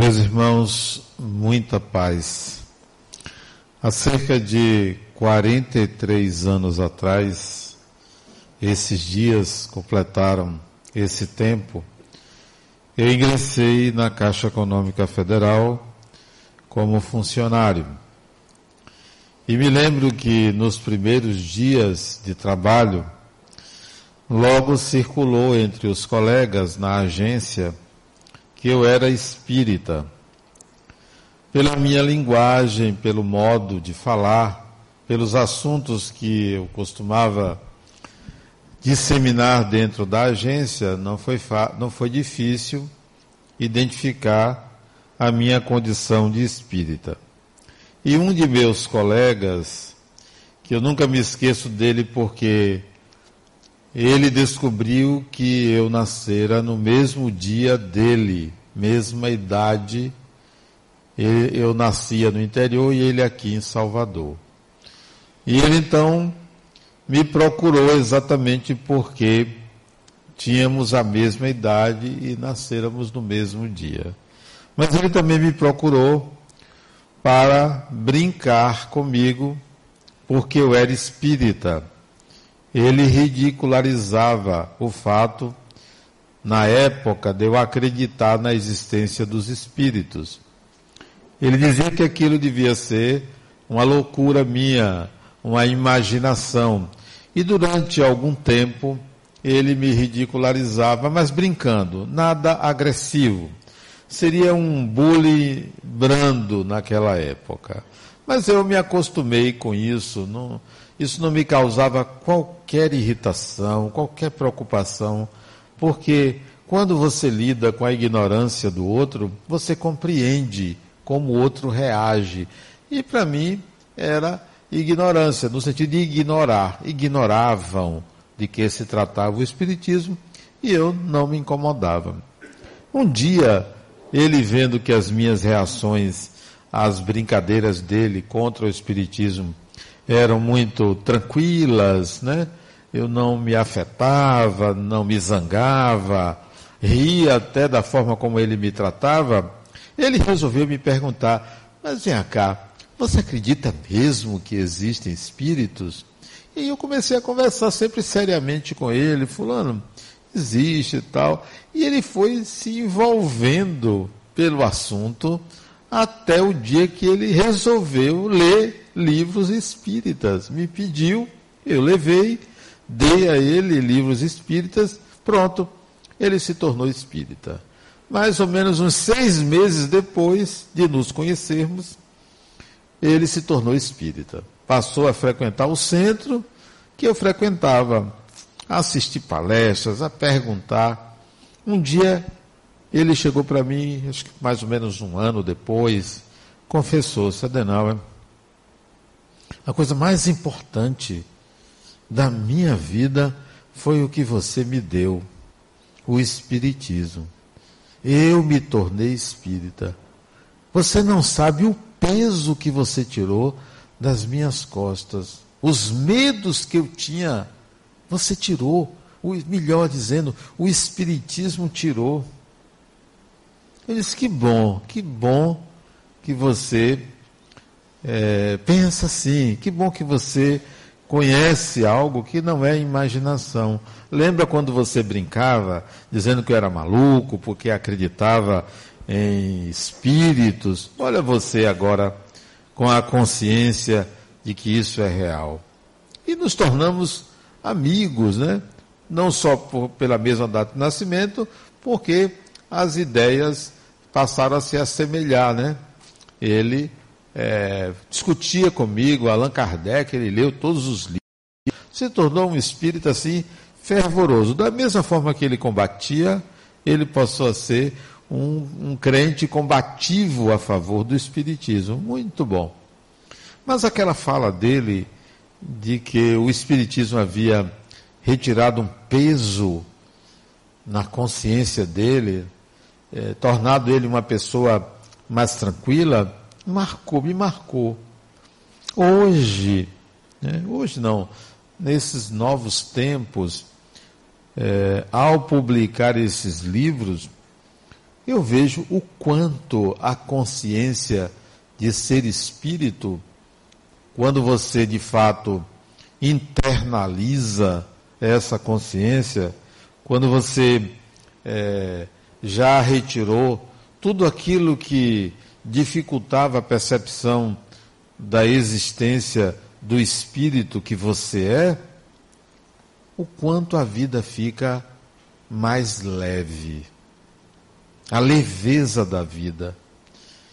Meus irmãos, muita paz. Há cerca de 43 anos atrás, esses dias completaram esse tempo, eu ingressei na Caixa Econômica Federal como funcionário. E me lembro que nos primeiros dias de trabalho, logo circulou entre os colegas na agência que eu era espírita. Pela minha linguagem, pelo modo de falar, pelos assuntos que eu costumava disseminar dentro da agência, não foi, não foi difícil identificar a minha condição de espírita. E um de meus colegas, que eu nunca me esqueço dele porque ele descobriu que eu nascera no mesmo dia dele, mesma idade. Eu nascia no interior e ele aqui em Salvador. E ele então me procurou exatamente porque tínhamos a mesma idade e nasceramos no mesmo dia. Mas ele também me procurou para brincar comigo, porque eu era espírita ele ridicularizava o fato, na época, de eu acreditar na existência dos espíritos. Ele dizia que aquilo devia ser uma loucura minha, uma imaginação. E durante algum tempo ele me ridicularizava, mas brincando, nada agressivo. Seria um bullying brando naquela época. Mas eu me acostumei com isso, não, isso não me causava qualquer irritação, qualquer preocupação, porque quando você lida com a ignorância do outro, você compreende como o outro reage. E para mim era ignorância, no sentido de ignorar. Ignoravam de que se tratava o Espiritismo e eu não me incomodava. Um dia, ele vendo que as minhas reações às brincadeiras dele contra o Espiritismo eram muito tranquilas, né? Eu não me afetava, não me zangava, ria até da forma como ele me tratava. Ele resolveu me perguntar: Mas vem cá, você acredita mesmo que existem espíritos? E eu comecei a conversar sempre seriamente com ele, fulano, existe e tal. E ele foi se envolvendo pelo assunto até o dia que ele resolveu ler livros espíritas. Me pediu, eu levei, dei a ele livros espíritas, pronto, ele se tornou espírita. Mais ou menos uns seis meses depois de nos conhecermos, ele se tornou espírita. Passou a frequentar o centro que eu frequentava, a assistir palestras, a perguntar. Um dia ele chegou para mim, acho que mais ou menos um ano depois, confessou-se, Adenauer, a coisa mais importante da minha vida foi o que você me deu, o Espiritismo. Eu me tornei espírita. Você não sabe o peso que você tirou das minhas costas. Os medos que eu tinha, você tirou. O, melhor dizendo, o Espiritismo tirou. Eu disse: que bom, que bom que você é, pensa assim, que bom que você conhece algo que não é imaginação. Lembra quando você brincava, dizendo que eu era maluco, porque acreditava em espíritos? Olha você agora com a consciência de que isso é real. E nos tornamos amigos, né? Não só por, pela mesma data de nascimento, porque as ideias passaram a se assemelhar, né? Ele é, discutia comigo, Allan Kardec, ele leu todos os livros, se tornou um espírita assim fervoroso. Da mesma forma que ele combatia, ele passou a ser um, um crente combativo a favor do espiritismo. Muito bom. Mas aquela fala dele de que o espiritismo havia retirado um peso na consciência dele, é, tornado ele uma pessoa mais tranquila, marcou, me marcou. Hoje, né, hoje não, nesses novos tempos, é, ao publicar esses livros, eu vejo o quanto a consciência de ser espírito, quando você de fato internaliza essa consciência, quando você é, já retirou tudo aquilo que dificultava a percepção da existência do espírito que você é, o quanto a vida fica mais leve. A leveza da vida.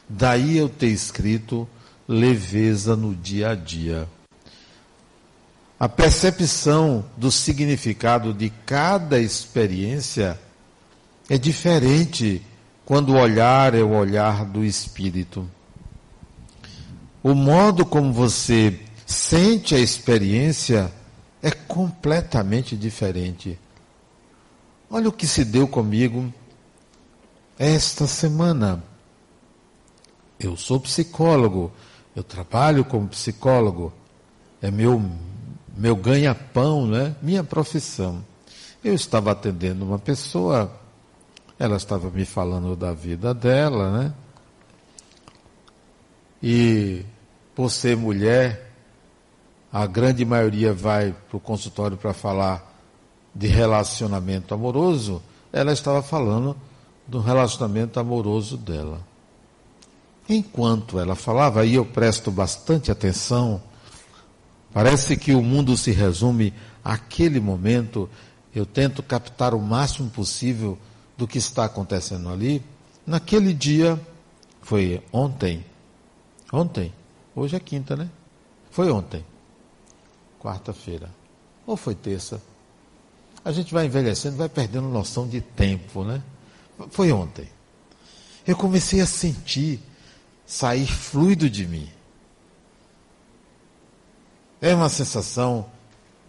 Daí eu ter escrito leveza no dia a dia. A percepção do significado de cada experiência é diferente quando o olhar é o olhar do espírito. O modo como você sente a experiência é completamente diferente. Olha o que se deu comigo esta semana. Eu sou psicólogo, eu trabalho como psicólogo, é meu, meu ganha-pão, né? minha profissão. Eu estava atendendo uma pessoa, ela estava me falando da vida dela, né? E por ser mulher, a grande maioria vai para o consultório para falar de relacionamento amoroso, ela estava falando do relacionamento amoroso dela. Enquanto ela falava, aí eu presto bastante atenção, parece que o mundo se resume àquele momento, eu tento captar o máximo possível do que está acontecendo ali. Naquele dia, foi ontem, ontem, hoje é quinta, né? Foi ontem, quarta-feira, ou foi terça, a gente vai envelhecendo, vai perdendo noção de tempo, né? Foi ontem. Eu comecei a sentir sair fluido de mim. É uma sensação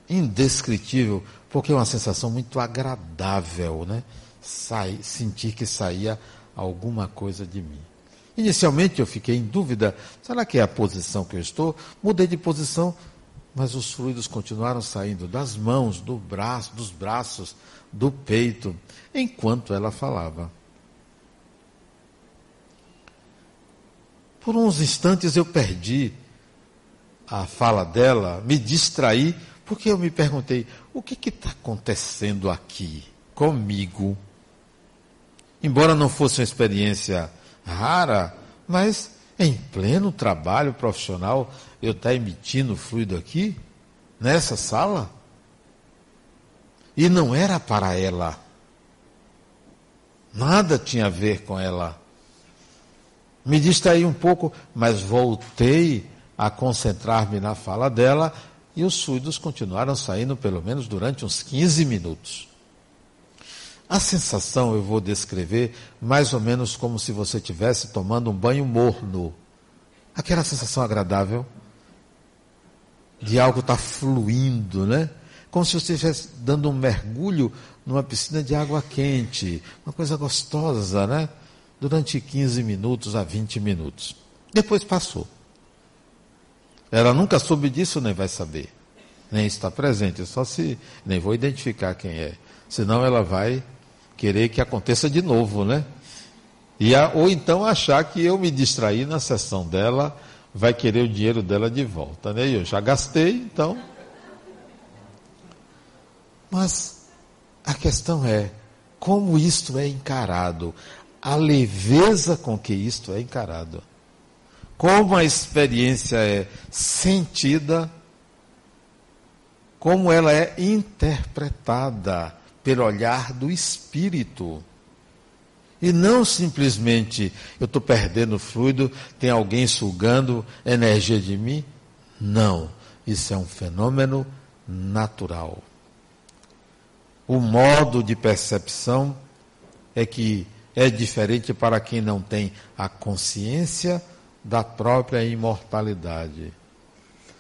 indescritível, porque é uma sensação muito agradável, né? Sai, sentir que saía alguma coisa de mim. Inicialmente eu fiquei em dúvida, será que é a posição que eu estou? Mudei de posição, mas os fluidos continuaram saindo das mãos, do braço, dos braços, do peito, enquanto ela falava. Por uns instantes eu perdi a fala dela, me distraí, porque eu me perguntei: o que está acontecendo aqui comigo? Embora não fosse uma experiência rara, mas em pleno trabalho profissional, eu estar tá emitindo fluido aqui, nessa sala? E não era para ela. Nada tinha a ver com ela. Me distraí um pouco, mas voltei a concentrar-me na fala dela e os fluidos continuaram saindo pelo menos durante uns 15 minutos. A sensação eu vou descrever mais ou menos como se você estivesse tomando um banho morno. Aquela sensação agradável de algo estar tá fluindo, né? Como se você estivesse dando um mergulho numa piscina de água quente, uma coisa gostosa, né? Durante 15 minutos a 20 minutos. Depois passou. Ela nunca soube disso, nem vai saber. Nem está presente, só se. Nem vou identificar quem é. Senão ela vai querer que aconteça de novo, né? E a, ou então achar que eu me distraí na sessão dela, vai querer o dinheiro dela de volta, né? Eu já gastei, então. Mas a questão é como isto é encarado, a leveza com que isto é encarado. Como a experiência é sentida, como ela é interpretada pelo olhar do espírito. E não simplesmente eu estou perdendo fluido, tem alguém sugando energia de mim. Não. Isso é um fenômeno natural. O modo de percepção é que é diferente para quem não tem a consciência da própria imortalidade.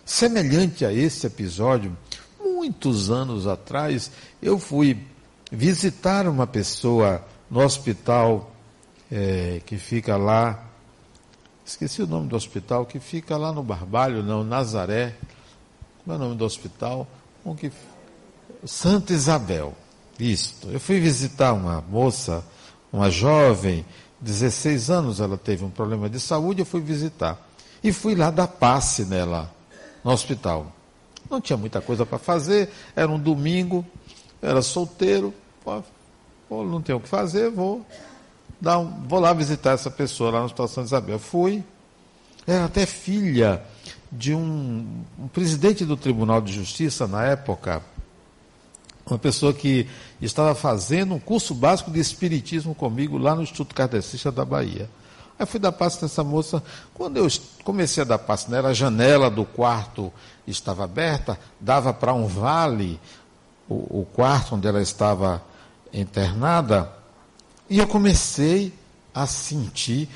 Semelhante a esse episódio, muitos anos atrás, eu fui visitar uma pessoa no hospital é, que fica lá, esqueci o nome do hospital, que fica lá no Barbalho, não, Nazaré. Como é o nome do hospital? Um que, Santa Isabel. Isto. Eu fui visitar uma moça, uma jovem, 16 anos, ela teve um problema de saúde, eu fui visitar. E fui lá dar passe nela, no hospital. Não tinha muita coisa para fazer, era um domingo, era solteiro, pô, não tenho o que fazer, vou, dar um, vou lá visitar essa pessoa lá no Hospital Santa Isabel. Fui, era até filha de um, um presidente do Tribunal de Justiça na época, uma pessoa que estava fazendo um curso básico de Espiritismo comigo lá no Instituto Kardecista da Bahia. Aí fui dar passe nessa moça. Quando eu comecei a dar passe nela, a janela do quarto estava aberta, dava para um vale, o, quarto onde ela estava internada, e eu comecei a sentir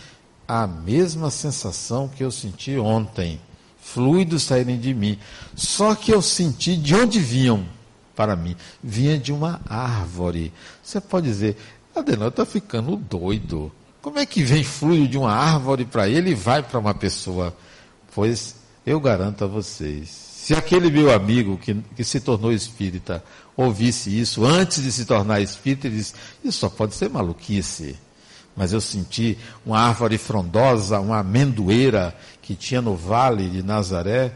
a mesma sensação que eu senti ontem. Fluidos saírem de mim. Só que eu senti de onde vinham para mim. Vinha de uma árvore. Você pode dizer, Adenal está ficando doido. Como é que vem fluido de uma árvore para ele e vai para uma pessoa? Pois eu garanto a vocês, se aquele meu amigo que, que se tornou espírita ouvisse isso antes de se tornar espírita, ele disse, isso só pode ser maluquice. Mas eu senti uma árvore frondosa, uma amendoeira que tinha no vale de Nazaré,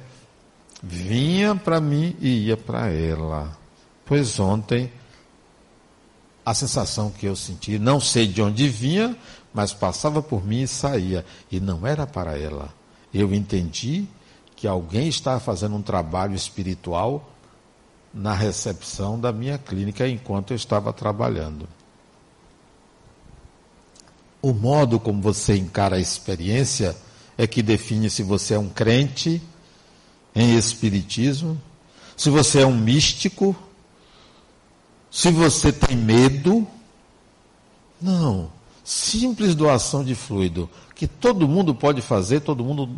vinha para mim e ia para ela. Pois ontem, a sensação que eu senti, não sei de onde vinha, mas passava por mim e saía. E não era para ela. Eu entendi que alguém estava fazendo um trabalho espiritual na recepção da minha clínica enquanto eu estava trabalhando. O modo como você encara a experiência é que define se você é um crente em espiritismo, se você é um místico, se você tem medo. Não simples doação de fluido, que todo mundo pode fazer, todo mundo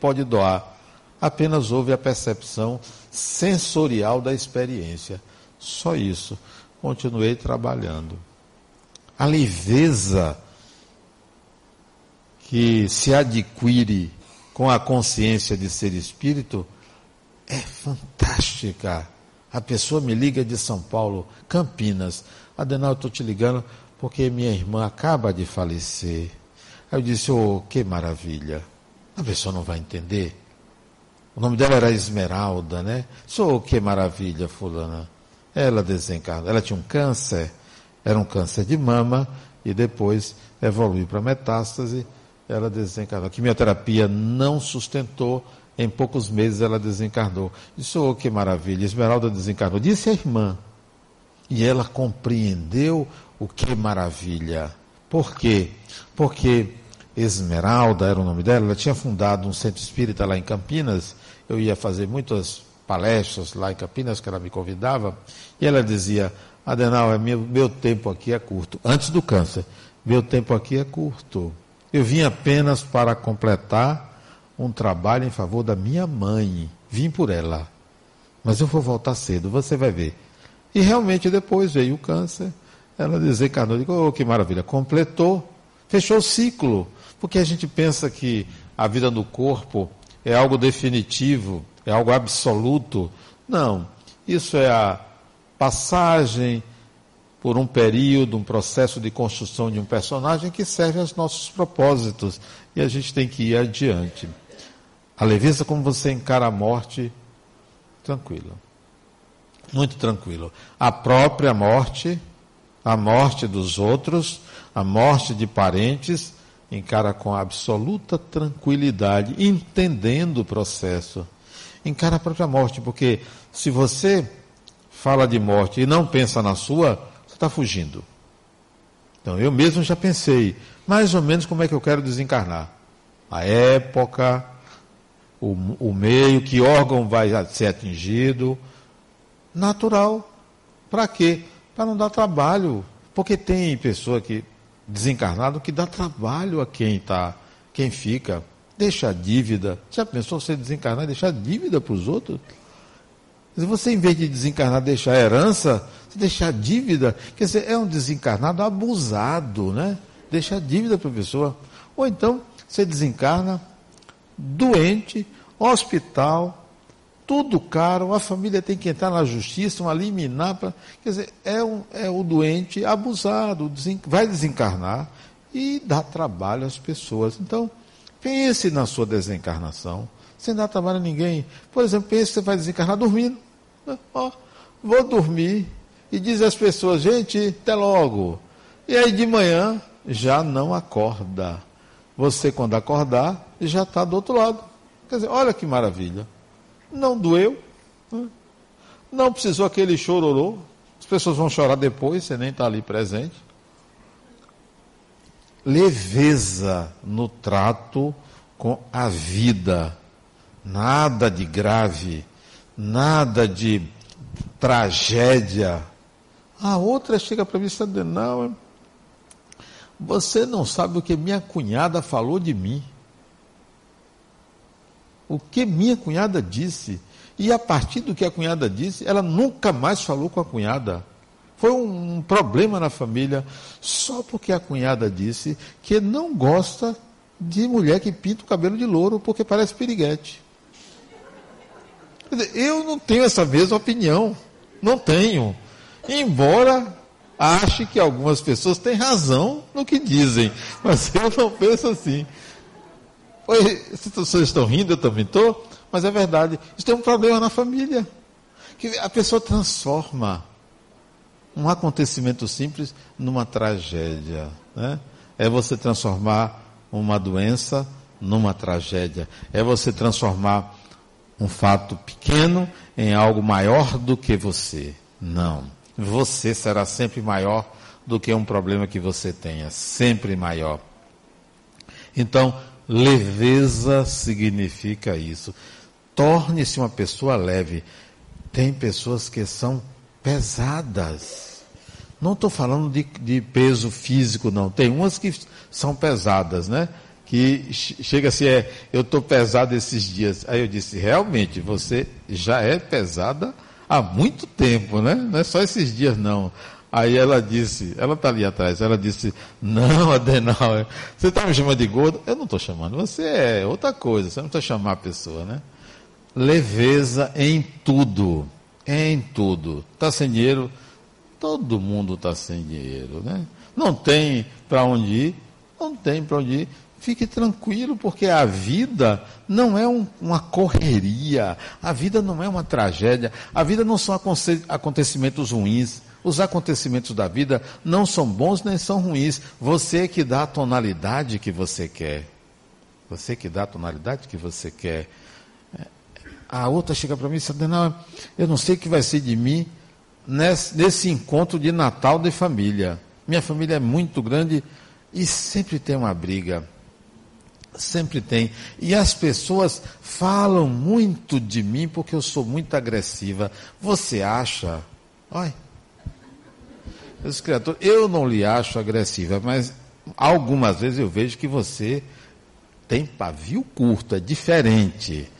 pode doar. Apenas houve a percepção sensorial da experiência. Só isso. Continuei trabalhando. A leveza que se adquire com a consciência de ser espírito é fantástica. A pessoa me liga de São Paulo, Campinas. Adenal, estou te ligando porque minha irmã acaba de falecer. Aí eu disse, oh, que maravilha. A pessoa não vai entender. O nome dela era Esmeralda, né? Sou que maravilha, fulana. Ela desencarnou. Ela tinha um câncer, era um câncer de mama, e depois evoluiu para metástase, ela desencarnou. A quimioterapia não sustentou, em poucos meses ela desencarnou. Disse, oh, que maravilha, Esmeralda desencarnou. Disse a irmã. E ela compreendeu o que maravilha. Por quê? Porque Esmeralda era o nome dela, ela tinha fundado um centro espírita lá em Campinas. Eu ia fazer muitas palestras lá em Campinas, que ela me convidava, e ela dizia: Adenal, é meu, meu tempo aqui é curto. Antes do câncer, meu tempo aqui é curto. Eu vim apenas para completar um trabalho em favor da minha mãe. Vim por ela. Mas eu vou voltar cedo, você vai ver. E realmente depois veio o câncer. Ela desencarnou, digo, oh, que maravilha, completou, fechou o ciclo, porque a gente pensa que a vida no corpo é algo definitivo, é algo absoluto. Não, isso é a passagem por um período, um processo de construção de um personagem que serve aos nossos propósitos e a gente tem que ir adiante. A leveza como você encara a morte, tranquilo. Muito tranquilo. A própria morte a morte dos outros, a morte de parentes, encara com absoluta tranquilidade, entendendo o processo. Encara a própria morte, porque se você fala de morte e não pensa na sua, você está fugindo. Então eu mesmo já pensei, mais ou menos como é que eu quero desencarnar. A época, o, o meio, que órgão vai ser atingido. Natural. Para quê? para não dar trabalho. Porque tem pessoa que desencarnado que dá trabalho a quem está, quem fica. Deixa dívida. Já pensou você desencarnar e deixar dívida para os outros? Se você, em vez de desencarnar, deixar herança, você deixar dívida, quer dizer, é um desencarnado abusado, né? Deixar dívida para a pessoa. Ou então, você desencarna, doente, hospital, tudo caro, a família tem que entrar na justiça, uma liminar. Pra, quer dizer, é, um, é o doente abusado, vai desencarnar e dá trabalho às pessoas. Então, pense na sua desencarnação, sem dar trabalho a ninguém. Por exemplo, pense que você vai desencarnar dormindo. Ó, vou dormir. E diz às pessoas, gente, até logo. E aí de manhã já não acorda. Você, quando acordar, já está do outro lado. Quer dizer, olha que maravilha. Não doeu. Né? Não precisou aquele chororô. As pessoas vão chorar depois, você nem está ali presente. Leveza no trato com a vida. Nada de grave, nada de tragédia. A outra chega para mim e diz, não, você não sabe o que minha cunhada falou de mim. O que minha cunhada disse. E a partir do que a cunhada disse, ela nunca mais falou com a cunhada. Foi um, problema na família, só porque a cunhada disse que não gosta de mulher que pinta o cabelo de louro porque parece piriguete. Eu não tenho essa mesma opinião. Não tenho. Embora ache que algumas pessoas têm razão no que dizem, mas eu não penso assim. Oi, vocês estão rindo, eu também estou, mas é verdade. Isso tem um problema na família. Que a pessoa transforma um acontecimento simples numa tragédia. Né? É você transformar uma doença numa tragédia. É você transformar um fato pequeno em algo maior do que você. Não você será sempre maior do que um problema que você tenha, sempre maior. Então, leveza significa isso. Torne-se uma pessoa leve. Tem pessoas que são pesadas. Não estou falando de, de, peso físico, não. Tem umas que são pesadas, né? Que chega assim, é, eu estou pesado esses dias. Aí eu disse, realmente, você já é pesada há muito tempo, né? Não é só esses dias, não. Aí ela disse, ela está ali atrás, ela disse, não, Adenal, você está me chamando de gordo? Eu não estou chamando, você é outra coisa, você não precisa chamar a pessoa, né? Leveza em tudo, em tudo. Está sem dinheiro? Todo mundo está sem dinheiro, né? Não tem para onde ir? Não tem para onde ir. Fique tranquilo, porque a vida não é um, uma correria, a vida não é uma tragédia, a vida não são acontecimentos ruins. Os acontecimentos da vida não são bons nem são ruins. Você que dá a tonalidade que você quer. Você que dá a tonalidade que você quer. A outra chega para mim e diz: Não, eu não sei o que vai ser de mim nesse, nesse encontro de Natal de família. Minha família é muito grande e sempre tem uma briga. Sempre tem. E as pessoas falam muito de mim porque eu sou muito agressiva. Você acha? Olha. Criador, eu não lhe acho agressiva, mas algumas vezes eu vejo que você tem pavio curto, é diferente.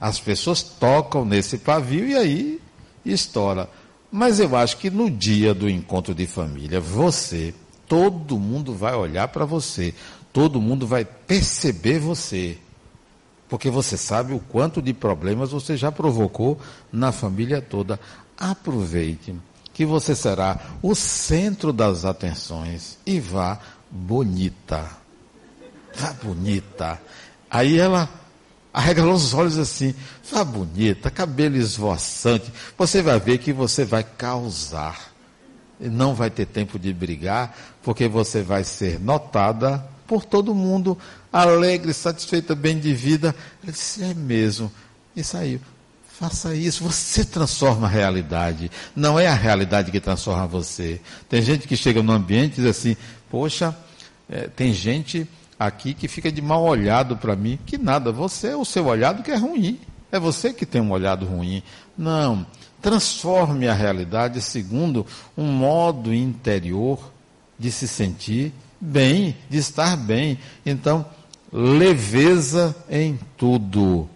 As pessoas tocam nesse pavio e aí estoura. Mas eu acho que no dia do encontro de família, você, todo mundo vai olhar para você todo mundo vai perceber você. Porque você sabe o quanto de problemas você já provocou na família toda. Aproveite que você será o centro das atenções e vá bonita. Vá bonita. Aí ela arregalou os olhos assim, vá bonita, cabelo esvoaçante. Você vai ver que você vai causar. E não vai ter tempo de brigar, porque você vai ser notada por todo mundo, alegre, satisfeita, bem de vida. Ele disse: É mesmo. E saiu. Faça isso, você transforma a realidade. Não é a realidade que transforma você. Tem gente que chega no ambiente e diz assim: Poxa, é, tem gente aqui que fica de mal olhado para mim. Que nada, você é o seu olhado que é ruim. É você que tem um olhado ruim. Não. Transforme a realidade segundo um modo interior de se sentir bem, de estar bem. Então, leveza em tudo.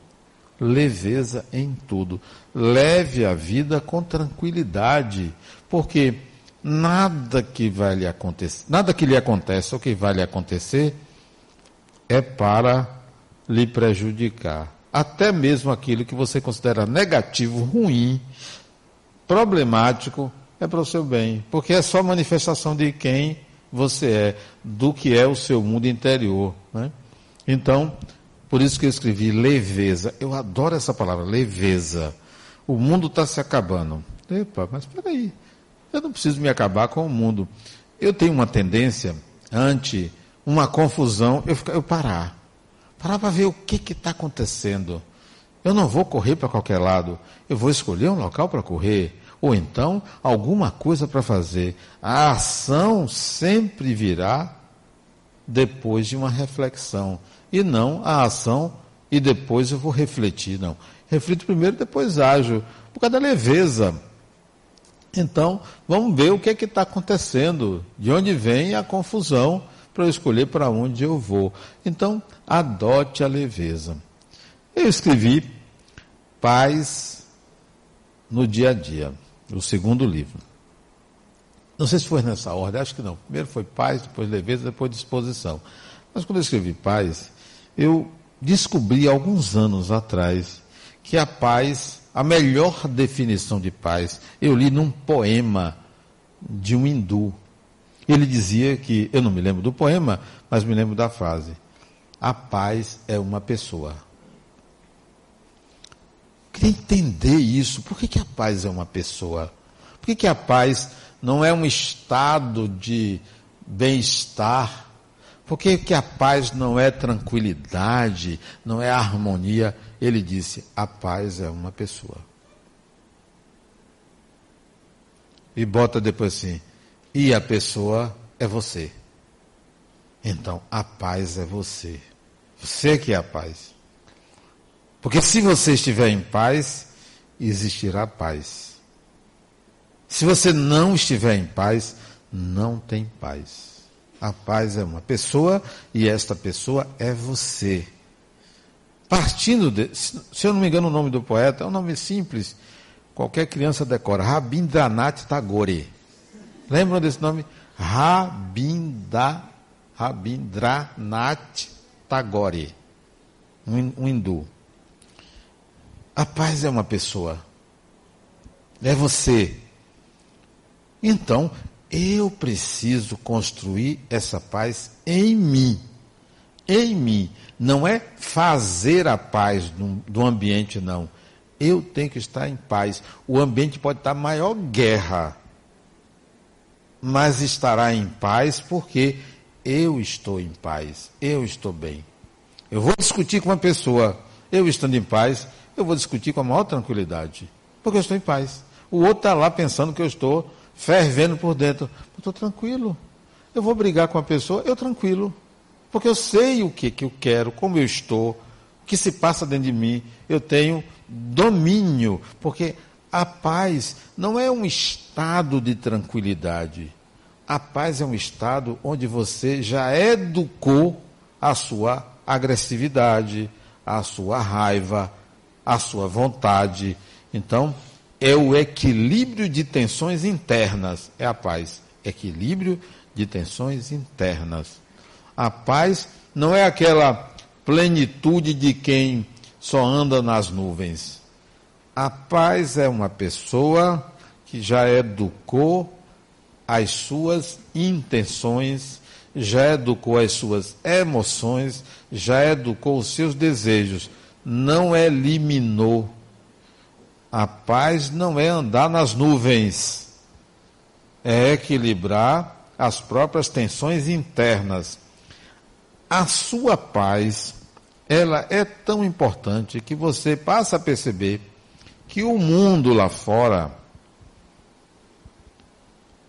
Leveza em tudo. Leve a vida com tranquilidade, porque nada que vai lhe acontecer, nada que lhe acontece ou que vai lhe acontecer é para lhe prejudicar. até mesmo aquilo que você considera negativo, ruim, problemático, é para o seu bem, porque é só manifestação de quem você é, do que é o seu mundo interior. Né? Então, por isso que eu escrevi leveza. Eu adoro essa palavra, leveza. O mundo está se acabando. Epa, mas espera aí. Eu não preciso me acabar com o mundo. Eu tenho uma tendência, ante uma confusão, eu, eu parar. Parar para ver o que está acontecendo. Eu não vou correr para qualquer lado. Eu vou escolher um local para correr. Ou então, alguma coisa para fazer. A ação sempre virá depois de uma reflexão. E não a ação e depois eu vou refletir. Não. Reflito primeiro, depois ajo. Por causa da leveza. Então, vamos ver o que é que está acontecendo. De onde vem a confusão para eu escolher para onde eu vou. Então, adote a leveza. Eu escrevi paz no dia a dia, o segundo livro. Não sei se foi nessa ordem, acho que não. Primeiro foi paz, depois leveza, depois disposição. Mas quando eu escrevi paz, eu descobri alguns anos atrás que a paz, a melhor definição de paz, eu li num poema de um hindu ele dizia que, eu não me lembro do poema, mas me lembro da frase: A paz é uma pessoa. Eu queria entender isso. Por que, que a paz é uma pessoa? Por que, que a paz não é um estado de bem-estar? Por que, a paz não é tranquilidade, não é harmonia? Ele disse: a paz é uma pessoa. E bota depois assim: e a pessoa é você. Então, a paz é você. Você que é a paz. Porque se você estiver em paz, existirá paz. Se você não estiver em paz, não tem paz. A paz é uma pessoa e esta pessoa é você. Partindo de, se eu não me engano o nome do poeta, é um nome simples, qualquer criança decora, Rabindranath Tagore. Lembram desse nome? Rabinda, Rabindranath Tagore, um, um hindu. A paz é uma pessoa. É você. Então, eu preciso construir essa paz em mim. Em mim. Não é fazer a paz do, do ambiente, não. Eu tenho que estar em paz. O ambiente pode estar maior guerra mas estará em paz porque eu estou em paz, eu estou bem. Eu vou discutir com uma pessoa, eu estando em paz, eu vou discutir com a maior tranquilidade, porque eu estou em paz. O outro está lá pensando que eu estou fervendo por dentro. Eu estou tranquilo. Eu vou brigar com a pessoa, eu tranquilo. Porque eu sei o que, que eu quero, como eu estou, o que se passa dentro de mim. Eu tenho domínio. Porque a paz não é um estado de tranquilidade. A paz é um estado onde você já educou a sua agressividade, a sua raiva, a sua vontade. Então, é o equilíbrio de tensões internas, é a paz. Equilíbrio de tensões internas. A paz não é aquela plenitude de quem só anda nas nuvens. A paz é uma pessoa que já educou as suas intenções, já educou as suas emoções, já educou os seus desejos, não eliminou. A paz não é andar nas nuvens, é equilibrar as próprias tensões internas. A sua paz, ela é tão importante que você passa a perceber que o mundo lá fora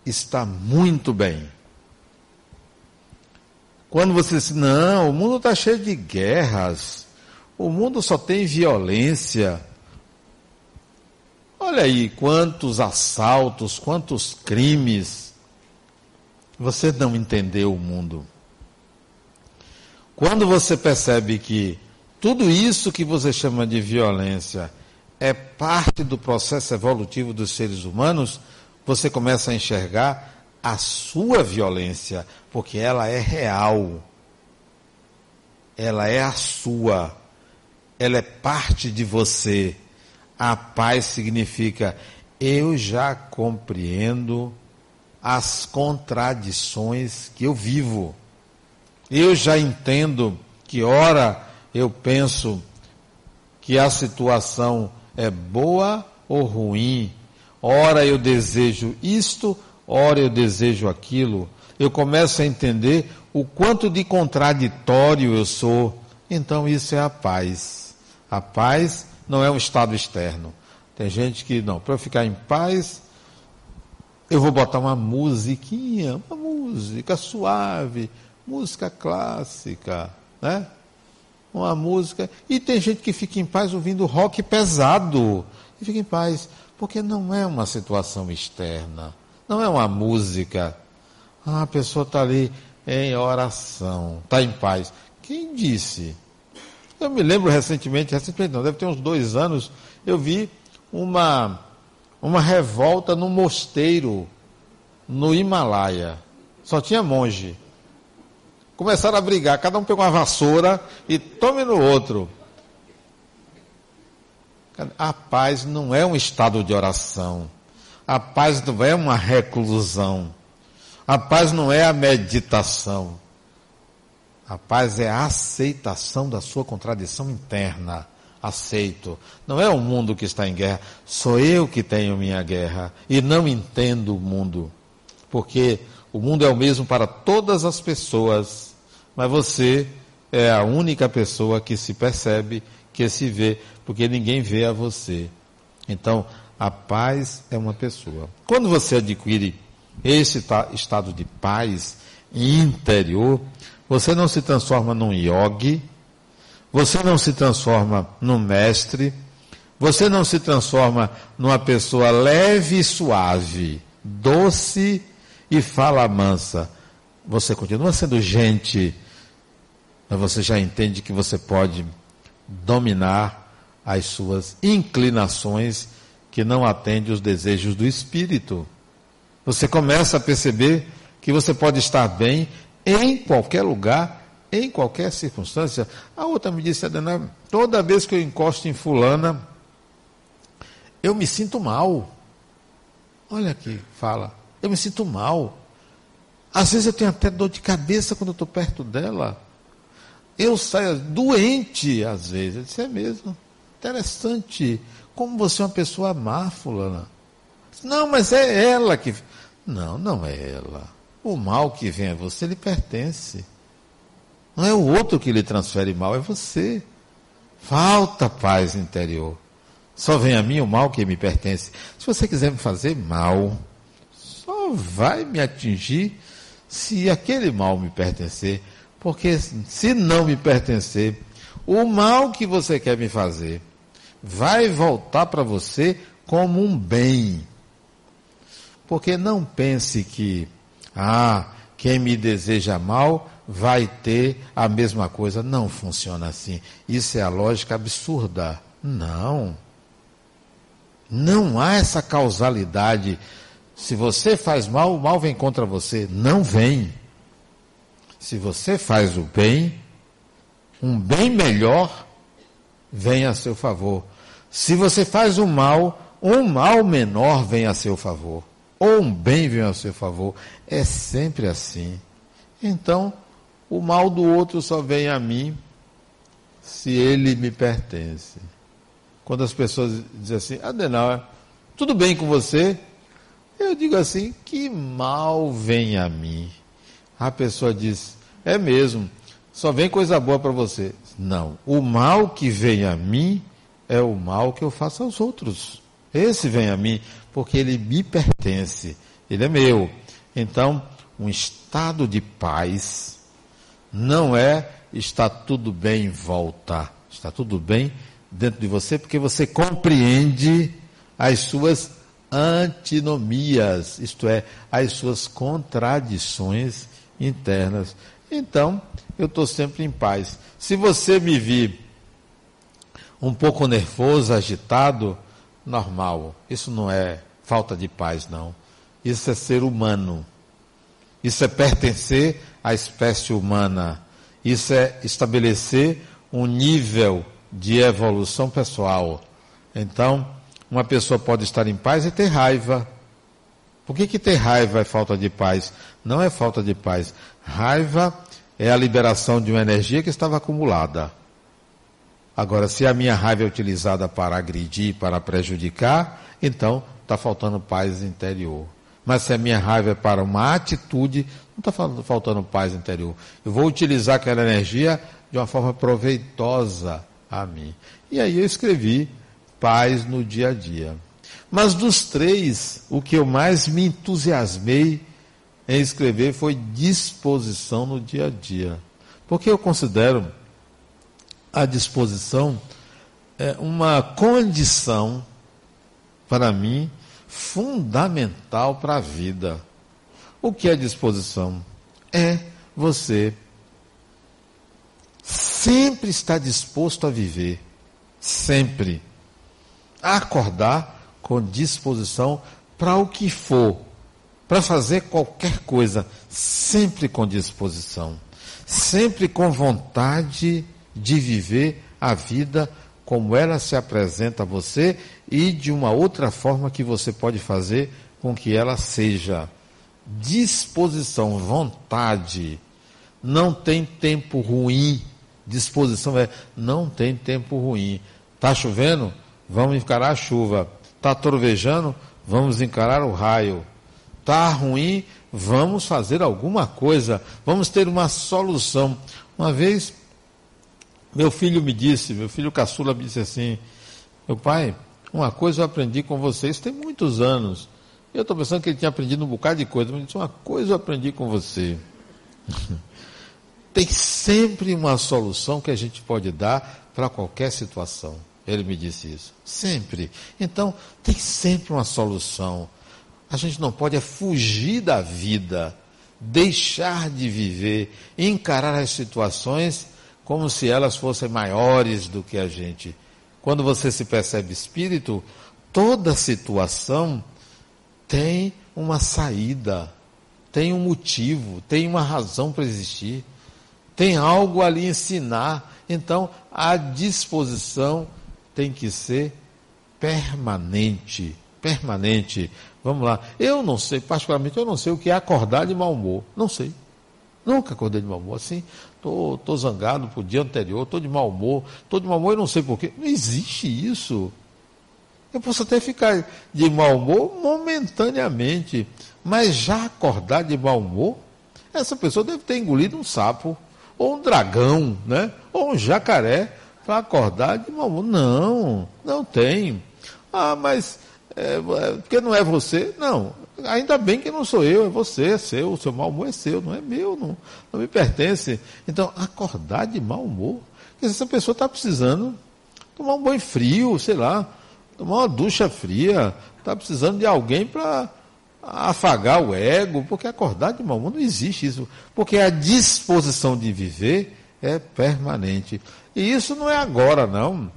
está muito bem. Quando você diz, não, o mundo está cheio de guerras, o mundo só tem violência. Olha aí quantos assaltos, quantos crimes. Você não entendeu o mundo. Quando você percebe que tudo isso que você chama de violência é parte do processo evolutivo dos seres humanos, você começa a enxergar a sua violência, porque ela é real. Ela é a sua. ela é parte de você. A paz significa eu já compreendo as contradições que eu vivo. Eu já entendo que, ora, eu penso que a situação é boa ou ruim, ora eu desejo isto, ora eu desejo aquilo. Eu começo a entender o quanto de contraditório eu sou. Então, isso é a paz. A paz não é um estado externo. Tem gente que, não, para eu ficar em paz, eu vou botar uma musiquinha, uma música suave, música clássica, né? Uma música. E tem gente que fica em paz ouvindo rock pesado. E fica em paz, porque não é uma situação externa, não é uma música. Ah, a pessoa está ali em oração, está em paz. Quem disse? Eu me lembro recentemente, recentemente não, deve ter uns dois anos, eu vi uma uma revolta no mosteiro no Himalaia. Só tinha monge. Começaram a brigar, cada um pegou uma vassoura e tome no outro. A paz não é um estado de oração. A paz não é uma reclusão. A paz não é a meditação. A paz é a aceitação da sua contradição interna aceito. Não é o mundo que está em guerra, sou eu que tenho minha guerra e não entendo o mundo. Porque o mundo é o mesmo para todas as pessoas, mas você é a única pessoa que se percebe, que se vê, porque ninguém vê a você. Então, a paz é uma pessoa. Quando você adquire esse estado de paz interior, você não se transforma num yogi, você não se transforma num mestre, você não se transforma numa pessoa leve e suave, doce e fala mansa. Você continua sendo gente, mas você já entende que você pode dominar as suas inclinações que não atendem os desejos do espírito. Você começa a perceber que você pode estar bem em qualquer lugar em qualquer circunstância. A outra me disse, Adena, toda vez que eu encosto em fulana, eu me sinto mal. Olha aqui, fala. Eu me sinto mal. Às vezes eu tenho até dor de cabeça quando eu estou perto dela. Eu saio doente, às vezes. Eu disse, é mesmo. Interessante. Como você é uma pessoa má, fulana. Não, mas é ela que. Não, não é ela. O mal que vem a você lhe pertence. Não é o outro que lhe transfere mal, é você. Falta paz interior. Só vem a mim o mal que me pertence. Se você quiser me fazer mal, só vai me atingir se aquele mal me pertencer. Porque se não me pertencer, o mal que você quer me fazer vai voltar para você como um bem. Porque não pense que, ah, quem me deseja mal vai ter a mesma coisa. Não funciona assim. Isso é a lógica absurda. Não. Não há essa causalidade. Se você faz mal, o mal vem contra você. Não vem. Se você faz o bem, um bem melhor vem a seu favor. Se você faz o mal, um mal menor vem a seu favor. Ou um bem vem a seu favor. É sempre assim. Então, o mal do outro só vem a mim se ele me pertence. Quando as pessoas dizem assim, Adenauer, tudo bem com você? Eu digo assim, que mal vem a mim? A pessoa diz, é mesmo, só vem coisa boa para você. Não, o mal que vem a mim é o mal que eu faço aos outros. Esse vem a mim, porque ele me pertence, ele é meu. Então, um estado de paz não é está tudo bem voltar. Está tudo bem dentro de você porque você compreende as suas antinomias, isto é, as suas contradições internas. Então, eu estou sempre em paz. Se você me vir um pouco nervoso, agitado, normal. Isso não é falta de paz, não. Isso é ser humano. Isso é pertencer à espécie humana. Isso é estabelecer um nível de evolução pessoal. Então, uma pessoa pode estar em paz e ter raiva. Por que, que ter raiva é falta de paz? Não é falta de paz. Raiva é a liberação de uma energia que estava acumulada. Agora, se a minha raiva é utilizada para agredir, para prejudicar, então está faltando paz interior. Mas se a minha raiva é para uma atitude, não está faltando paz interior. Eu vou utilizar aquela energia de uma forma proveitosa a mim. E aí eu escrevi paz no dia a dia. Mas dos três, o que eu mais me entusiasmei em escrever foi disposição no dia a dia. Porque eu considero a disposição é, uma condição, para mim, fundamental para a vida. O que é disposição? É você sempre estar disposto a viver, sempre. A acordar com disposição para o que for, para fazer qualquer coisa, sempre com disposição, sempre com vontade de viver a vida como ela se apresenta a você e de uma outra forma que você pode fazer com que ela seja. Disposição, vontade. Não tem tempo ruim. Disposição é não tem tempo ruim. Está chovendo? Vamos encarar a chuva. Está trovejando? Vamos encarar o raio. Está ruim? Vamos fazer alguma coisa. Vamos ter uma solução. Uma vez meu filho me disse, meu filho caçula me disse assim, meu pai, uma coisa eu aprendi com você, isso tem muitos anos. Eu estou pensando que ele tinha aprendido um bocado de coisa, mas disse, uma coisa eu aprendi com você. tem sempre uma solução que a gente pode dar para qualquer situação. Ele me disse isso. Sempre. Então, tem sempre uma solução. A gente não pode é fugir da vida, deixar de viver, encarar as situações como se elas fossem maiores do que a gente. Quando você se percebe espírito, toda situação tem uma saída, tem um motivo, tem uma razão para existir, tem algo ali ensinar. Então, a disposição tem que ser permanente. Permanente. Vamos lá. Eu não sei, particularmente, eu não sei o que é acordar de mau humor. Não sei. Nunca acordei de mau humor. Assim, tô, tô zangado pro dia anterior, tô de mau humor, tô de mau humor e não sei porquê. Não existe isso. Eu posso até ficar de mau humor momentaneamente, mas já acordar de mau humor, essa pessoa deve ter engolido um sapo, ou um dragão, né? ou um jacaré, para acordar de mau humor. Não, não tem. Ah, mas é, é, porque não é você? Não, ainda bem que não sou eu, é você, é seu, o seu mau humor é seu, não é meu, não, não me pertence. Então, acordar de mau humor, porque essa pessoa está precisando tomar um banho frio, sei lá, tomar uma ducha fria, está precisando de alguém para afagar o ego, porque acordar de mau humor não existe isso, porque a disposição de viver é permanente. E isso não é agora, não.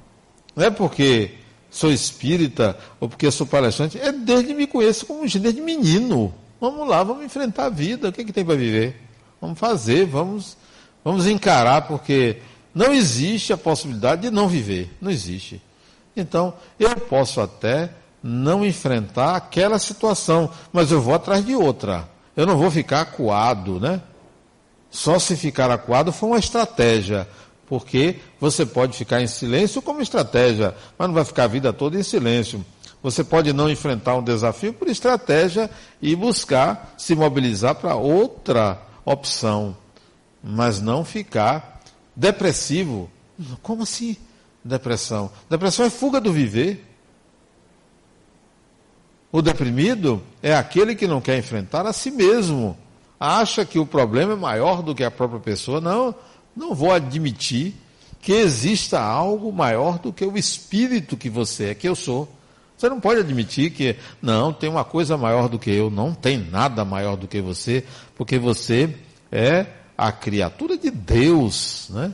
Não é porque sou espírita ou porque sou palestrante, é desde me conheço como desde menino. Vamos lá, vamos enfrentar a vida. O que, é que tem para viver? Vamos fazer, vamos, vamos encarar, porque não existe a possibilidade de não viver. Não existe. Então, eu posso até não enfrentar aquela situação, mas eu vou atrás de outra. Eu não vou ficar acuado, né? Só se ficar acuado foi uma estratégia porque você pode ficar em silêncio como estratégia, mas não vai ficar a vida toda em silêncio. Você pode não enfrentar um desafio por estratégia e buscar se mobilizar para outra opção, mas não ficar depressivo. Como assim depressão? Depressão é fuga do viver. O deprimido é aquele que não quer enfrentar a si mesmo. Acha que o problema é maior do que a própria pessoa. Não, não vou admitir que exista algo maior do que o espírito que você é, que eu sou. Você não pode admitir que, não, tem uma coisa maior do que eu. Não tem nada maior do que você, porque você é a criatura de Deus, né?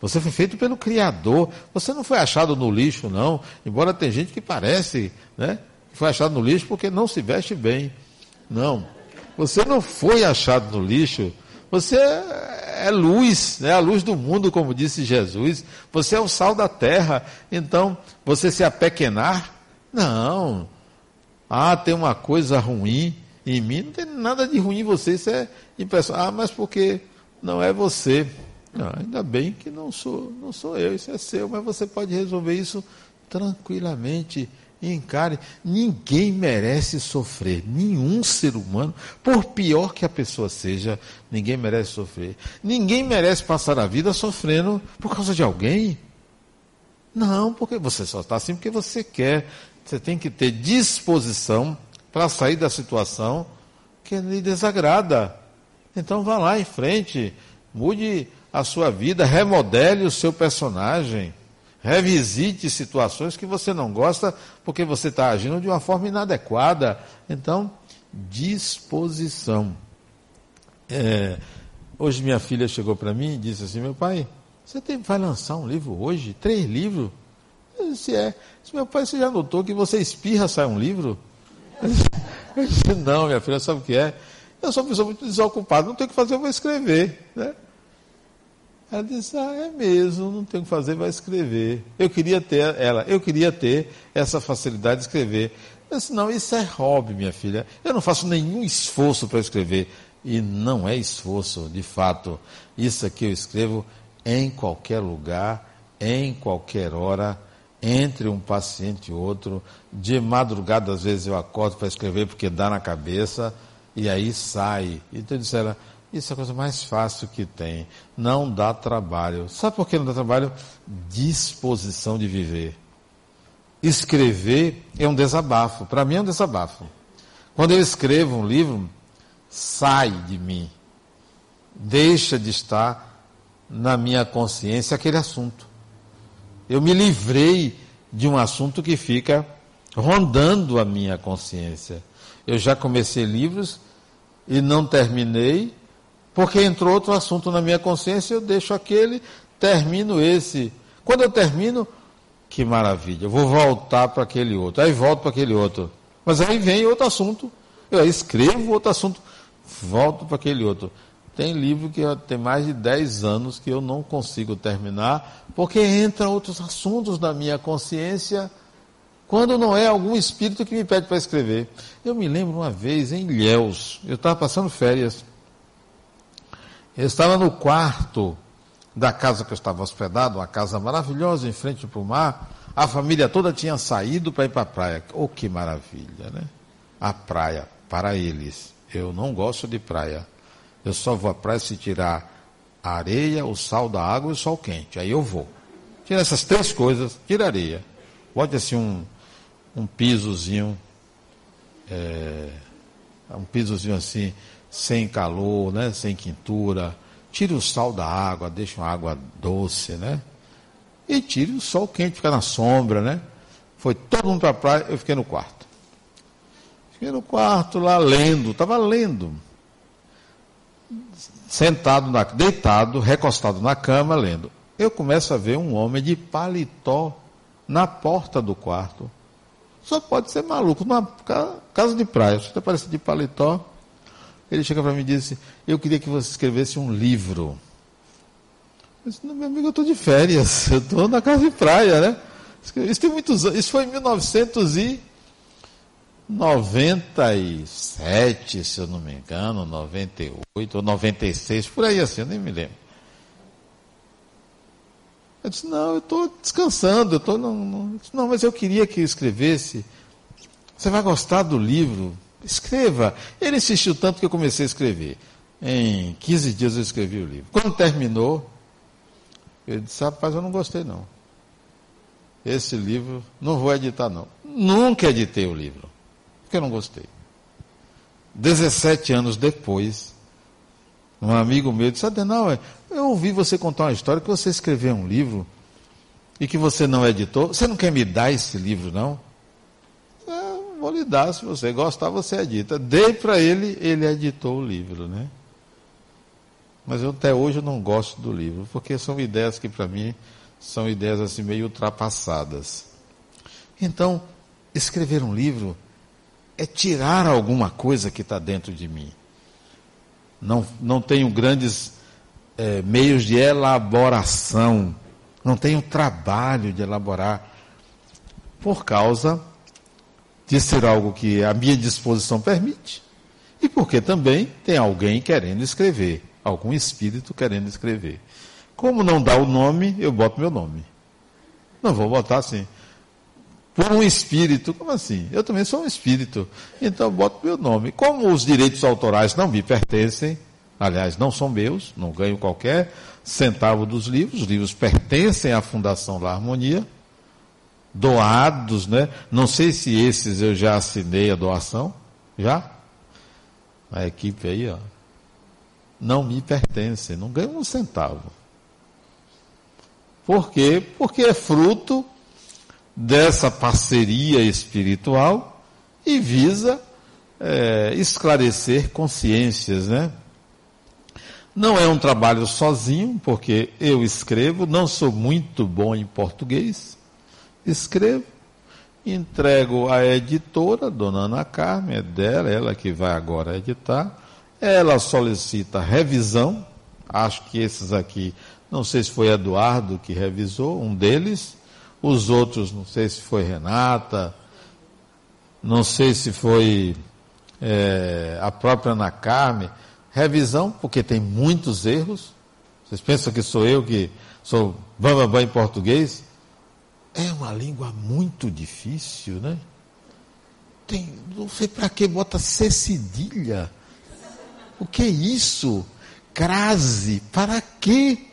Você foi feito pelo Criador. Você não foi achado no lixo, não. Embora tem gente que parece, né? Que foi achado no lixo porque não se veste bem. Não. Você não foi achado no lixo. Você é luz, é né? a luz do mundo, como disse Jesus. Você é o sal da terra. Então, você se apequenar? Não. Ah, tem uma coisa ruim em mim. Não tem nada de ruim em você. Isso é impressão. Ah, mas porque não é você. Não, ainda bem que não sou, não sou eu, isso é seu, mas você pode resolver isso tranquilamente. Encare. Ninguém merece sofrer. Nenhum ser humano, por pior que a pessoa seja, ninguém merece sofrer. Ninguém merece passar a vida sofrendo por causa de alguém. Não, porque você só está assim porque você quer. Você tem que ter disposição para sair da situação que lhe desagrada. Então vá lá em frente, mude a sua vida, remodele o seu personagem, revisite situações que você não gosta porque você está agindo de uma forma inadequada. Então, disposição. É, hoje minha filha chegou para mim e disse assim: meu pai, você tem, vai lançar um livro hoje? Três livros? Eu disse: é. disse, meu pai, você já notou que você espirra, sai um livro? Eu disse, não, minha filha, sabe o que é? Eu sou uma pessoa muito desocupada, não tenho o que fazer, eu vou escrever. Né? Ela disse, ah, é mesmo, não tenho o que fazer, vai escrever. Eu queria ter, ela, eu queria ter essa facilidade de escrever. Eu disse, não, isso é hobby, minha filha. Eu não faço nenhum esforço para escrever. E não é esforço, de fato. Isso aqui eu escrevo em qualquer lugar, em qualquer hora, entre um paciente e outro. De madrugada, às vezes, eu acordo para escrever porque dá na cabeça, e aí sai. Então eu disse ela, isso é a coisa mais fácil que tem. Não dá trabalho. Sabe por que não dá trabalho? Disposição de viver. Escrever é um desabafo. Para mim é um desabafo. Quando eu escrevo um livro, sai de mim. Deixa de estar na minha consciência aquele assunto. Eu me livrei de um assunto que fica rondando a minha consciência. Eu já comecei livros e não terminei porque entrou outro assunto na minha consciência, eu deixo aquele, termino esse. Quando eu termino, que maravilha, eu vou voltar para aquele outro. Aí volto para aquele outro. Mas aí vem outro assunto. Eu escrevo outro assunto, volto para aquele outro. Tem livro que tem mais de 10 anos que eu não consigo terminar, porque entra outros assuntos na minha consciência, quando não é algum espírito que me pede para escrever. Eu me lembro uma vez em Ilhéus, eu estava passando férias eu estava no quarto da casa que eu estava hospedado, uma casa maravilhosa em frente para o mar. A família toda tinha saído para ir para a praia. Oh, que maravilha, né? A praia, para eles. Eu não gosto de praia. Eu só vou à praia se tirar a areia, o sal da água e o sol quente. Aí eu vou. Tira essas três coisas, tira areia. Bote assim um, um pisozinho, é, um pisozinho assim, sem calor, né? sem quintura. Tire o sal da água, deixe uma água doce, né? E tire o sol quente, fica na sombra, né? Foi todo mundo para a praia, eu fiquei no quarto. Fiquei no quarto lá lendo, estava lendo. Sentado, na, deitado, recostado na cama, lendo. Eu começo a ver um homem de paletó na porta do quarto. Só pode ser maluco, numa casa de praia. Você aparece de paletó ele chega para mim e disse: Eu queria que você escrevesse um livro. Eu disse: Meu amigo, eu estou de férias, eu estou na casa de praia, né? Isso tem muitos anos. Isso foi em 1997, se eu não me engano, 98 ou 96, por aí assim, eu nem me lembro. Eu disse, não, eu estou descansando, eu estou. Não, não, não, mas eu queria que eu escrevesse. Você vai gostar do livro. Escreva. Ele insistiu tanto que eu comecei a escrever. Em 15 dias eu escrevi o livro. Quando terminou, ele disse, rapaz, eu não gostei não. Esse livro não vou editar não. Nunca editei o livro, porque eu não gostei. 17 anos depois, um amigo meu disse, Adenauer, eu ouvi você contar uma história que você escreveu um livro e que você não editou. Você não quer me dar esse livro, não? Vou lhe dar, se você gostar, você edita. Dei para ele, ele editou o livro, né? Mas eu, até hoje não gosto do livro, porque são ideias que para mim são ideias assim meio ultrapassadas. Então, escrever um livro é tirar alguma coisa que está dentro de mim. Não, não tenho grandes é, meios de elaboração, não tenho trabalho de elaborar, por causa de ser algo que a minha disposição permite e porque também tem alguém querendo escrever, algum espírito querendo escrever. Como não dá o nome, eu boto meu nome. Não vou botar assim. Por um espírito, como assim? Eu também sou um espírito, então eu boto meu nome. Como os direitos autorais não me pertencem, aliás, não são meus, não ganho qualquer centavo dos livros, os livros pertencem à Fundação La Harmonia, doados, né? Não sei se esses eu já assinei a doação, já? A equipe aí, ó, não me pertence, não ganho um centavo. Por quê? Porque é fruto dessa parceria espiritual e visa é, esclarecer consciências, né? Não é um trabalho sozinho, porque eu escrevo, não sou muito bom em português, escrevo, entrego à editora, dona Ana Carmen, é dela, ela que vai agora editar. Ela solicita revisão, acho que esses aqui, não sei se foi Eduardo que revisou, um deles, os outros, não sei se foi Renata, não sei se foi é, a própria Ana Carmen. Revisão, porque tem muitos erros. Vocês pensam que sou eu que sou bambambam em português? É uma língua muito difícil, né? Tem, não sei para que bota C cedilha. O que é isso? Crase, para que?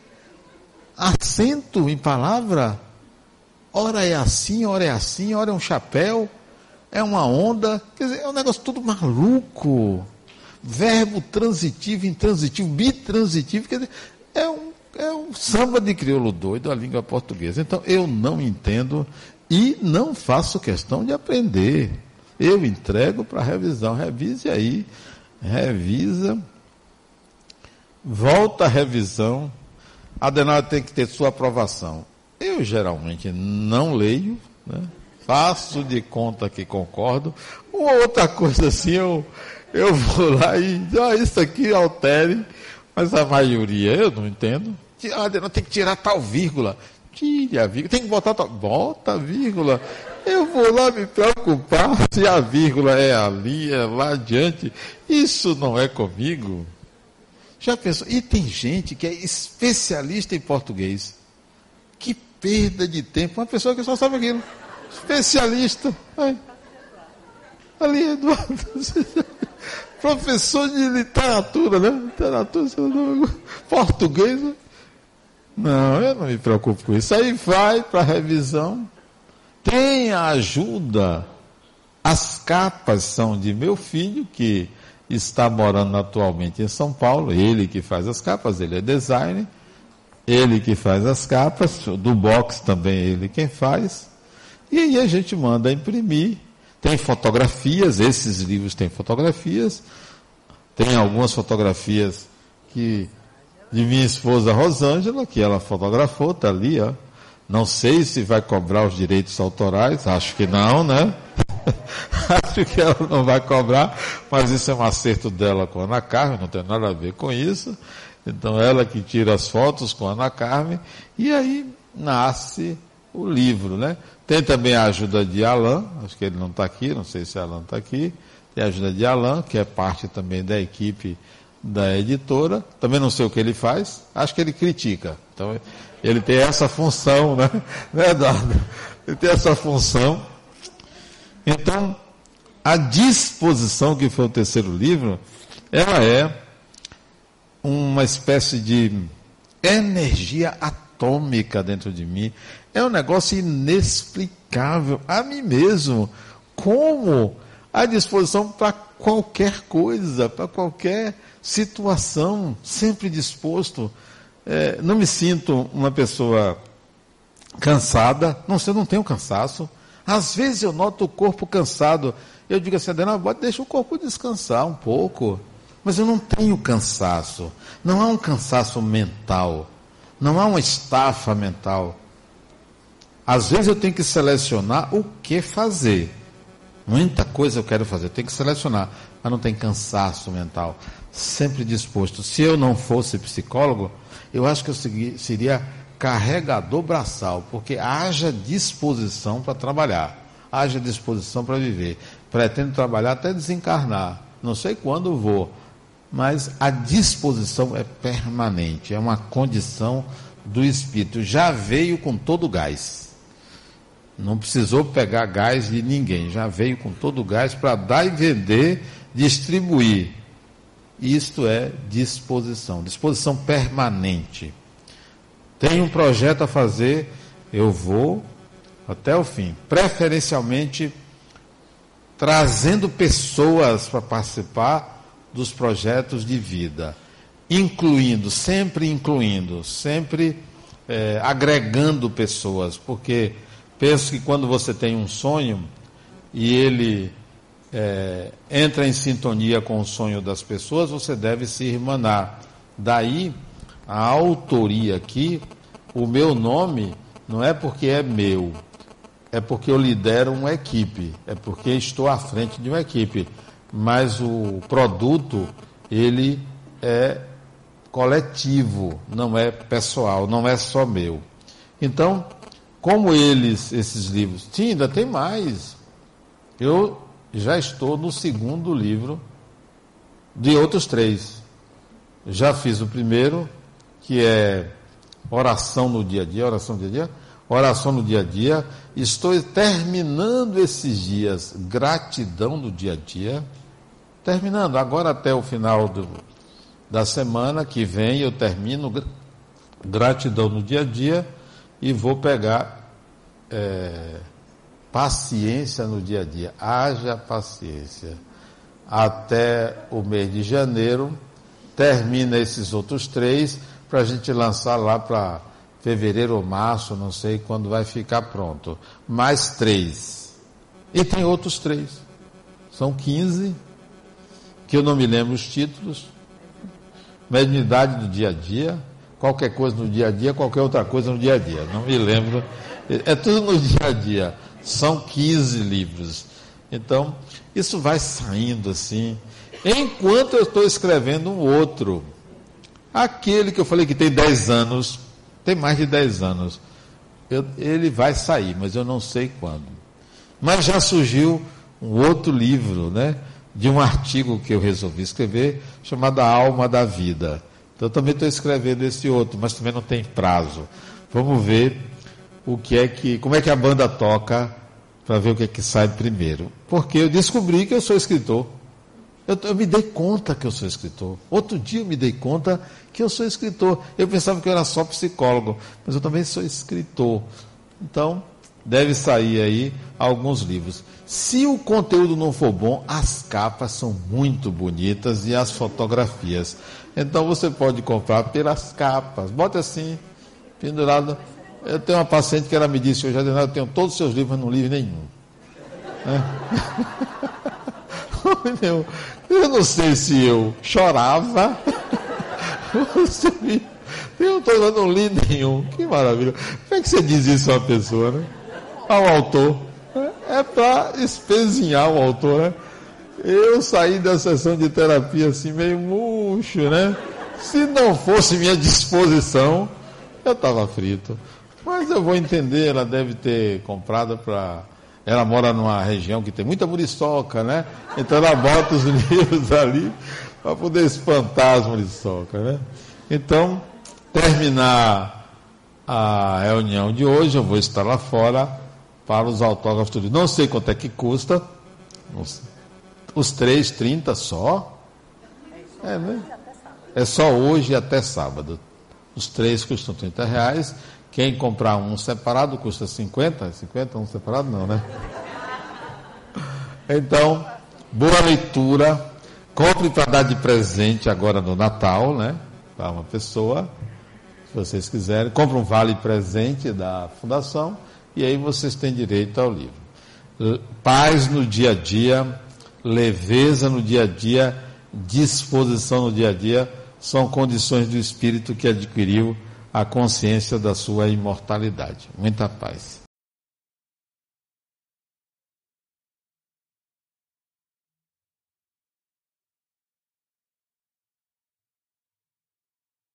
Acento em palavra? Ora é assim, ora é assim, ora é um chapéu, é uma onda. Quer dizer, é um negócio tudo maluco. Verbo transitivo, intransitivo, bitransitivo. Quer dizer, é um samba de crioulo doido a língua portuguesa. Então eu não entendo e não faço questão de aprender. Eu entrego para revisão. Revise aí. Revisa. Volta a revisão. Adenauer tem que ter sua aprovação. Eu geralmente não leio, né? faço de conta que concordo. Uma outra coisa assim, eu, eu vou lá e ah, isso aqui altere mas a maioria, eu não entendo. Ah, não tem que tirar tal vírgula. Tire a vírgula. Tem que botar tal. Bota a vírgula. Eu vou lá me preocupar se a vírgula é ali, é lá adiante. Isso não é comigo. Já pensou? E tem gente que é especialista em português. Que perda de tempo. Uma pessoa que só sabe aquilo. Especialista. Ali, Eduardo. professor de literatura, né? Literatura, português. Né? Não, eu não me preocupo com isso. Aí vai para a revisão. Tem a ajuda. As capas são de meu filho, que está morando atualmente em São Paulo. Ele que faz as capas, ele é designer. Ele que faz as capas. Do box também ele quem faz. E aí a gente manda imprimir tem fotografias, esses livros têm fotografias. Tem algumas fotografias que de minha esposa Rosângela, que ela fotografou, está ali, ó. Não sei se vai cobrar os direitos autorais, acho que não, né? acho que ela não vai cobrar, mas isso é um acerto dela com a Ana Carmen, não tem nada a ver com isso. Então ela que tira as fotos com a Ana Carmen, e aí nasce o livro, né? Tem também a ajuda de Alain, acho que ele não está aqui, não sei se Alain está aqui. Tem a ajuda de Alain, que é parte também da equipe da editora. Também não sei o que ele faz, acho que ele critica. Então, ele tem essa função, né, né Eduardo? Ele tem essa função. Então, a disposição, que foi o terceiro livro, ela é uma espécie de energia atômica dentro de mim. É um negócio inexplicável a mim mesmo. Como a disposição para qualquer coisa, para qualquer situação, sempre disposto. É, não me sinto uma pessoa cansada, não sei, eu não tenho cansaço. Às vezes eu noto o corpo cansado. Eu digo assim, Adena, deixa o corpo descansar um pouco. Mas eu não tenho cansaço. Não há um cansaço mental. Não há uma estafa mental. Às vezes eu tenho que selecionar o que fazer. Muita coisa eu quero fazer, eu tenho que selecionar, mas não tem cansaço mental. Sempre disposto. Se eu não fosse psicólogo, eu acho que eu seria carregador braçal, porque haja disposição para trabalhar, haja disposição para viver. Pretendo trabalhar até desencarnar. Não sei quando vou, mas a disposição é permanente, é uma condição do espírito. Já veio com todo o gás. Não precisou pegar gás de ninguém, já veio com todo o gás para dar e vender, distribuir. Isto é disposição, disposição permanente. Tem um projeto a fazer, eu vou até o fim. Preferencialmente trazendo pessoas para participar dos projetos de vida, incluindo, sempre incluindo, sempre é, agregando pessoas, porque penso que quando você tem um sonho e ele é, entra em sintonia com o sonho das pessoas, você deve se irmanar. Daí a autoria aqui, o meu nome não é porque é meu, é porque eu lidero uma equipe, é porque estou à frente de uma equipe. Mas o produto, ele é coletivo, não é pessoal, não é só meu. Então, como eles, esses livros, sim, ainda tem mais. Eu já estou no segundo livro de outros três. Já fiz o primeiro, que é oração no dia a dia, oração no dia a dia, oração no dia a dia. Estou terminando esses dias, gratidão no dia a dia. Terminando, agora até o final do, da semana que vem eu termino gratidão no dia a dia e vou pegar é, paciência no dia a dia. Haja paciência. Até o mês de janeiro, termina esses outros três, para a gente lançar lá para fevereiro ou março, não sei quando vai ficar pronto. Mais três. E tem outros três. São 15, que eu não me lembro os títulos. Mediunidade do dia a dia, qualquer coisa no dia a dia, qualquer outra coisa no dia a dia. Não me lembro. É tudo no dia a dia. São 15 livros. Então, isso vai saindo assim. Enquanto eu estou escrevendo um outro. Aquele que eu falei que tem 10 anos, tem mais de 10 anos. Eu, ele vai sair, mas eu não sei quando. Mas já surgiu um outro livro, né? De um artigo que eu resolvi escrever, chamado A Alma da Vida. Então também estou escrevendo esse outro, mas também não tem prazo. Vamos ver o que é que, como é que a banda toca para ver o que é que sai primeiro. Porque eu descobri que eu sou escritor. Eu, eu, me dei conta que eu sou escritor. Outro dia eu me dei conta que eu sou escritor. Eu pensava que eu era só psicólogo, mas eu também sou escritor. Então, deve sair aí alguns livros. Se o conteúdo não for bom, as capas são muito bonitas e as fotografias. Então você pode comprar pelas capas. Bota assim, pendurado eu tenho uma paciente que ela me disse, eu já eu tenho todos os seus livros, mas não li nenhum. É. eu não sei se eu chorava, eu, tô, eu não li nenhum. Que maravilha. Como é que você diz isso a uma pessoa, né? Ao autor. É para espezinhar o autor, né? Eu saí da sessão de terapia assim, meio murcho, né? Se não fosse minha disposição, eu estava frito. Mas eu vou entender, ela deve ter comprado para. Ela mora numa região que tem muita muriçoca, né? Então ela bota os livros ali para poder espantar as muriçocas, né? Então, terminar a reunião de hoje, eu vou estar lá fora para os autógrafos. Não sei quanto é que custa. Os três, 30 só. É, né? É só hoje até sábado. Os três custam 30 reais. Quem comprar um separado custa 50? 50 um separado não, né? Então, boa leitura. Compre para dar de presente agora no Natal, né? Para uma pessoa, se vocês quiserem. Compre um vale presente da Fundação e aí vocês têm direito ao livro. Paz no dia a dia, leveza no dia a dia, disposição no dia a dia são condições do espírito que adquiriu a consciência da sua imortalidade. Muita paz.